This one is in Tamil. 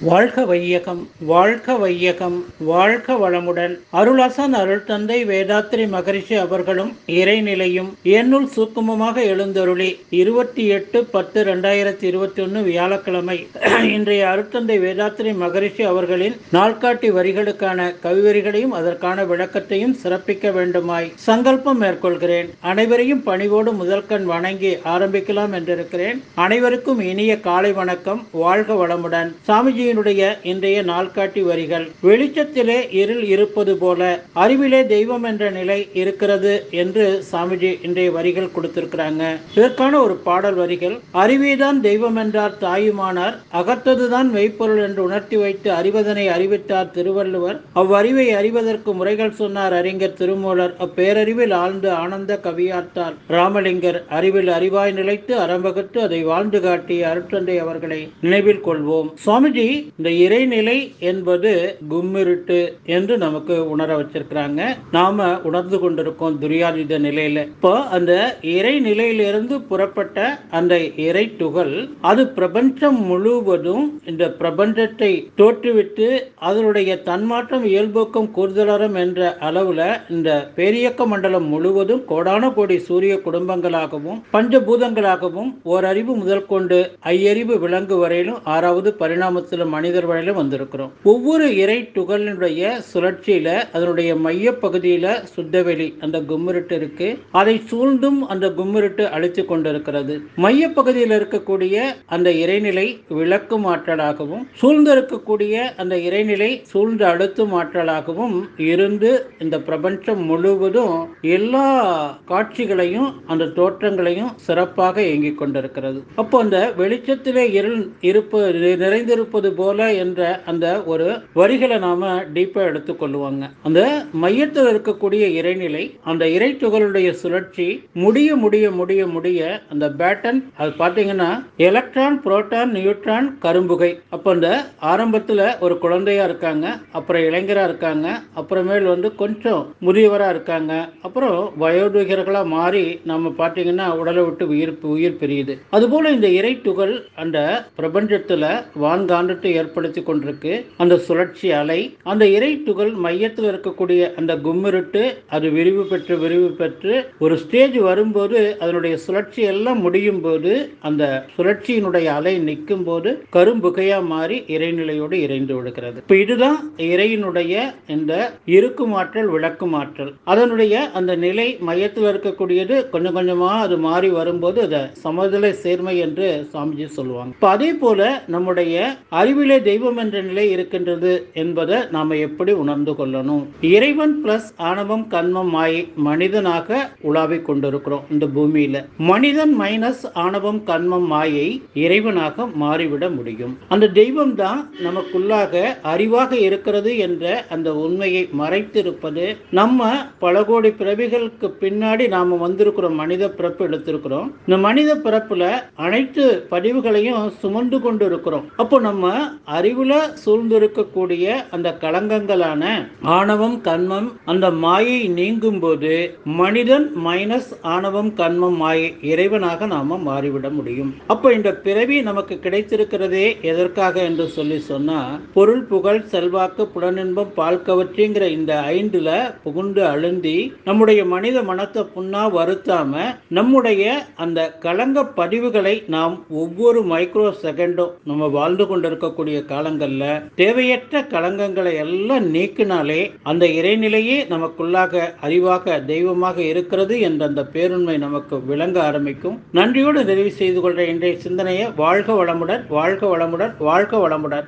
வாழ்க வையகம் வாழ்க வையகம் வாழ்க வளமுடன். அருளாசன் அருள் தந்தை வேதாத்திரி மகரிஷி அவர்களும் இறைநிலையும் என்னுள் சூக்குமமாக எழுந்தருளி இருபத்தி எட்டு பத்து ரெண்டாயிரத்தி இருபத்தி ஒன்று வியாழக்கிழமை. இன்றைய அருட்தந்தை வேதாத்திரி மகரிஷி அவர்களின் நாள்காட்டி வரிகளுக்கான கவிவரிகளையும் அதற்கான விளக்கத்தையும் சிறப்பிக்க வேண்டுமாய் சங்கல்பம் மேற்கொள்கிறேன். அனைவரையும் பணிவோடு முதல்கண் வணங்கி ஆரம்பிக்கலாம் என்றிருக்கிறேன். அனைவருக்கும் இனிய காலை வணக்கம். வாழ்க வளமுடன். சாமிஜியினுடைய இன்றைய நாள்காட்டி வரிகள் வெளிச்சத்திலே இருள் இருப்பது போல அறிவிலே தெய்வம் என்ற நிலை இருக்கிறது என்று சாமிஜி இன்றைய வரிகள் கொடுத்திருக்கிறாங்க. இதற்கான ஒரு பாடல் வரிகள் அறிவேதான் தெய்வம் என்றார் தாயுமானார் அகத்ததுதான் மெய்ப்பொருள் என்று உணர்த்தி வைத்து அறிவதனை அறிவித்தார் திருவள்ளுவர். அவ்வறிவை அறிவதற்கு முறைகள் சொன்னார் அறிஞர் திருமூலர். அப்பேரறிவில் ஆழ்ந்து ஆனந்த கவியாத்தார் ராமலிங்கர். அறிவில் அறிவாய் நிலைத்து அறம்பகத்து அதை வாழ்ந்து காட்டிய அருட்தந்தை அவர்களை நினைவில் கொள்வோம். சுவாமிஜி இந்த இறைநிலை என்பது கும்மிருட்டு என்று நமக்கு உணர வச்சிருக்கிறாங்க. நாம உணர்ந்து கொண்டிருக்கோம் துரியாதித நிலையில. இப்போ அந்த இறை நிலையிலிருந்து புறப்பட்ட அந்த இறை துகள் அது பிரபஞ்சம் முழுவதும் இந்த பிரபஞ்சத்தை தோற்றுவிட்டு அதனுடைய தன்மாற்றம் இயல்போக்கம் கூறுதலறம் என்ற அளவுல இந்த பேரியக்க மண்டலம் முழுவதும் கோடான கோடி சூரிய குடும்பங்களாகவும் பஞ்சபூதங்களாகவும் ஓரறிவு முதல் கொண்டு ஐயறிவு விலங்கு வரையிலும் ஆறாவது பரிணாமத்தில் மனிதர் வரையிலும் வந்திருக்கிறோம். ஒவ்வொரு இறை துகளினுடைய சுழற்சியில அதனுடைய மைய பகுதியில சுத்தவெளி அந்த கும்மிருட்டு இருக்கு. அதை சூழ்ந்தும் அந்த கும்மிருட்டு அழித்து கொண்டிருக்கிறது. மைய பகுதியில் இருக்கக்கூடிய அந்த இறைநிலை விளக்கும் ஆற்றலாகவும் சூழ்ந்து இருக்கக்கூடிய அந்த இறைநிலை சூழ்ந்து அழுத்தும் ஆற்றலாகவும் இருந்து இந்த பிரபஞ்சம் முழுவதும் எல்லா காட்சிகளையும் அந்த தோற்றங்களையும் சிறப்பாக இயங்கிக் கொண்டிருக்கிறது. அப்போ அந்த வெளிச்சத்திலே இருள் இருப்பு நிறைந்திருப்பது போல என்ற அந்த ஒரு வரிகளை நாம டீப்பா எடுத்துக்கொள்ளுவாங்க அந்த மையத்தில் இருக்கக்கூடிய இறைநிலை அந்த இறை துகளுடைய சுழற்சி முடிய முடிய முடிய முடிய அந்த பேட்டன் அது பார்த்தீங்கன்னா எலக்ட்ரான் புரோட்டான் நியூட்ரான் கரும்புகை. அப்போ அந்த ஆரம்பத்தில் ஒரு குழந்தையா இருக்காங்க அப்புறம் இளைஞரா இருக்காங்க அப்புறமேல் வந்து கொஞ்சம் முதியவரா இருக்காங்க அப்புறம் வயோதிகர்களாக மாறி நம்ம பார்த்தீங்கன்னா உடலை விட்டு உயிர் உயிர் பிரியுது. அதுபோல இந்த இறை துகள் அந்த பிரபஞ்சத்தில் வான்காண்டத்தை ஏற்படுத்தி கொண்டிருக்கு. அந்த சுழற்சி அலை அந்த இறை துகள் மையத்தில் இருக்கக்கூடிய அந்த கும்மிருட்டு அது விரிவு பெற்று விரிவு பெற்று ஒரு ஸ்டேஜ் வரும்போது அதனுடைய சுழற்சி எல்லாம் முடியும் போது அந்த சுழற்சியினுடைய அலை நிற்கும் போது கரும்புகையா மாறி இறைநிலையோடு இறைந்து விடுகிறது. இப்போ இதுதான் இறையினுடைய இந்த இருக்கும் ஆற்றல் விளக்கும் ஆற்றல் அதனுடைய அந்த நிலை மையத்தில் இருக்கக்கூடியது கொஞ்சம் கொஞ்சமா அது மாறி வரும்போது அதை சமதலை சேர்மை என்று சாமிஜி சொல்லுவாங்க. இப்போ அதே போல நம்முடைய அறிவிலே தெய்வம் என்ற நிலை இருக்கின்றது என்பதை நாம் எப்படி உணர்ந்து கொள்ளணும்? இறைவன் பிளஸ் ஆணவம் கண்மம் மாயை மனிதனாக உலாவிக் கொண்டிருக்கிறோம் இந்த பூமியில. மனிதன் மைனஸ் ஆணவம் கண்மம் மாயை இறைவனாக மாறிவிட முடியும். அந்த தெய்வம் தான் நமக்குள்ளாக அறிவாக இருக்கிறது என்ற அந்த உண்மையை மறைத்திருப்பது. நம்ம பல கோடி பிறவிகளுக்கு பின்னாடி நாம வந்திருக்கிறோம் மனித பிறப்பு எடுத்திருக்கிறோம். இந்த மனித பிறப்புல அனைத்து பதிவுகளையும் சுமந்து கொண்டு இருக்கிறோம். அப்போ நம்ம அறிவுல சூழ்ந்திருக்கக்கூடிய அந்த களங்கங்களான ஆணவம் கண்மம் அந்த மாயை நீங்கும் போது மனிதன் மைனஸ் ஆணவம் கண்மம் மாயை இறைவனாக நாம மாறிவிட முடியும். அப்போ இந்த பிறவி நமக்கு கிடைத்திருக்கிறதே எதற்காக என்று சொல்லி சொன்னா பொருள் புகழ் செல்வாக்கு புலனின்பம் பால் கவற்றிங்கிற இந்த ஐந்துல புகுந்து அழுந்தி நம்முடைய மனித மனத்தை புண்ணா வருத்தாம நம்முடைய அந்த கலங்க பதிவுகளை நாம் ஒவ்வொரு மைக்ரோ செகண்டும் நம்ம வாழ்ந்து இருக்கக்கூடிய காலங்களில் தேவையற்ற களங்கங்களை எல்லாம் நீக்கினாலே அந்த இறைநிலையே நமக்குள்ளாக அறிவாக தெய்வமாக இருக்கிறது என்ற அந்த பேருண்மை நமக்கு விளங்க ஆரம்பிக்கும். நன்றியோடு நிறைவு செய்து கொள்ற இன்றைய சிந்தனையை வாழ்க வளமுடன் வாழ்க வளமுடன் வாழ்க வளமுடன்.